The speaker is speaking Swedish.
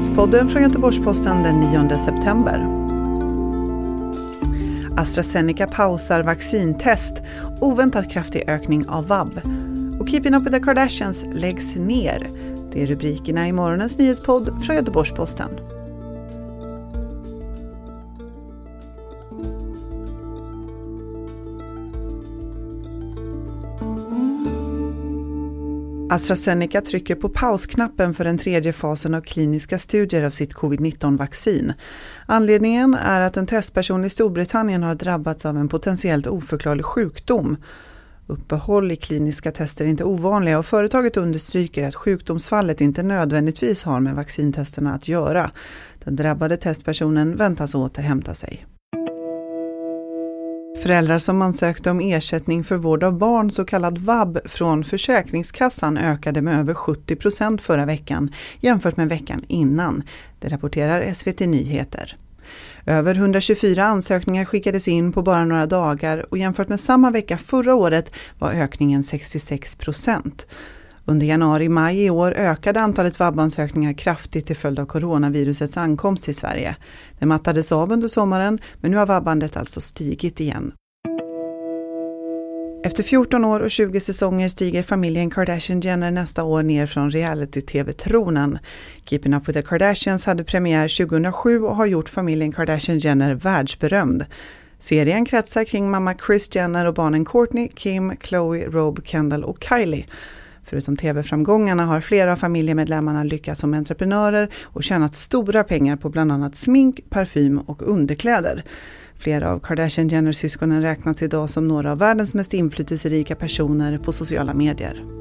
nyhetspodden från Göteborgs-Posten den 9 september. AstraZeneca pausar vaccintest, oväntat kraftig ökning av vab. Och Keeping Up With The Kardashians läggs ner. Det är rubrikerna i morgonens nyhetspodd från Göteborgs-Posten. AstraZeneca trycker på pausknappen för den tredje fasen av kliniska studier av sitt covid-19-vaccin. Anledningen är att en testperson i Storbritannien har drabbats av en potentiellt oförklarlig sjukdom. Uppehåll i kliniska tester är inte ovanliga och företaget understryker att sjukdomsfallet inte nödvändigtvis har med vaccintesterna att göra. Den drabbade testpersonen väntas återhämta sig. Föräldrar som ansökte om ersättning för vård av barn, så kallad vab, från Försäkringskassan ökade med över 70 procent förra veckan jämfört med veckan innan. Det rapporterar SVT Nyheter. Över 124 ansökningar skickades in på bara några dagar och jämfört med samma vecka förra året var ökningen 66 procent. Under januari-maj i år ökade antalet vab-ansökningar kraftigt till följd av coronavirusets ankomst till Sverige. Det mattades av under sommaren men nu har vabbandet alltså stigit igen. Efter 14 år och 20 säsonger stiger familjen Kardashian-Jenner nästa år ner från reality-tv-tronen. Keeping Up With The Kardashians hade premiär 2007 och har gjort familjen Kardashian-Jenner världsberömd. Serien kretsar kring mamma Kris Jenner och barnen Kourtney, Kim, Khloe, Rob, Kendall och Kylie. Förutom tv-framgångarna har flera av familjemedlemmarna lyckats som entreprenörer och tjänat stora pengar på bland annat smink, parfym och underkläder. Flera av Kardashian-Jenner-syskonen räknas idag som några av världens mest inflytelserika personer på sociala medier.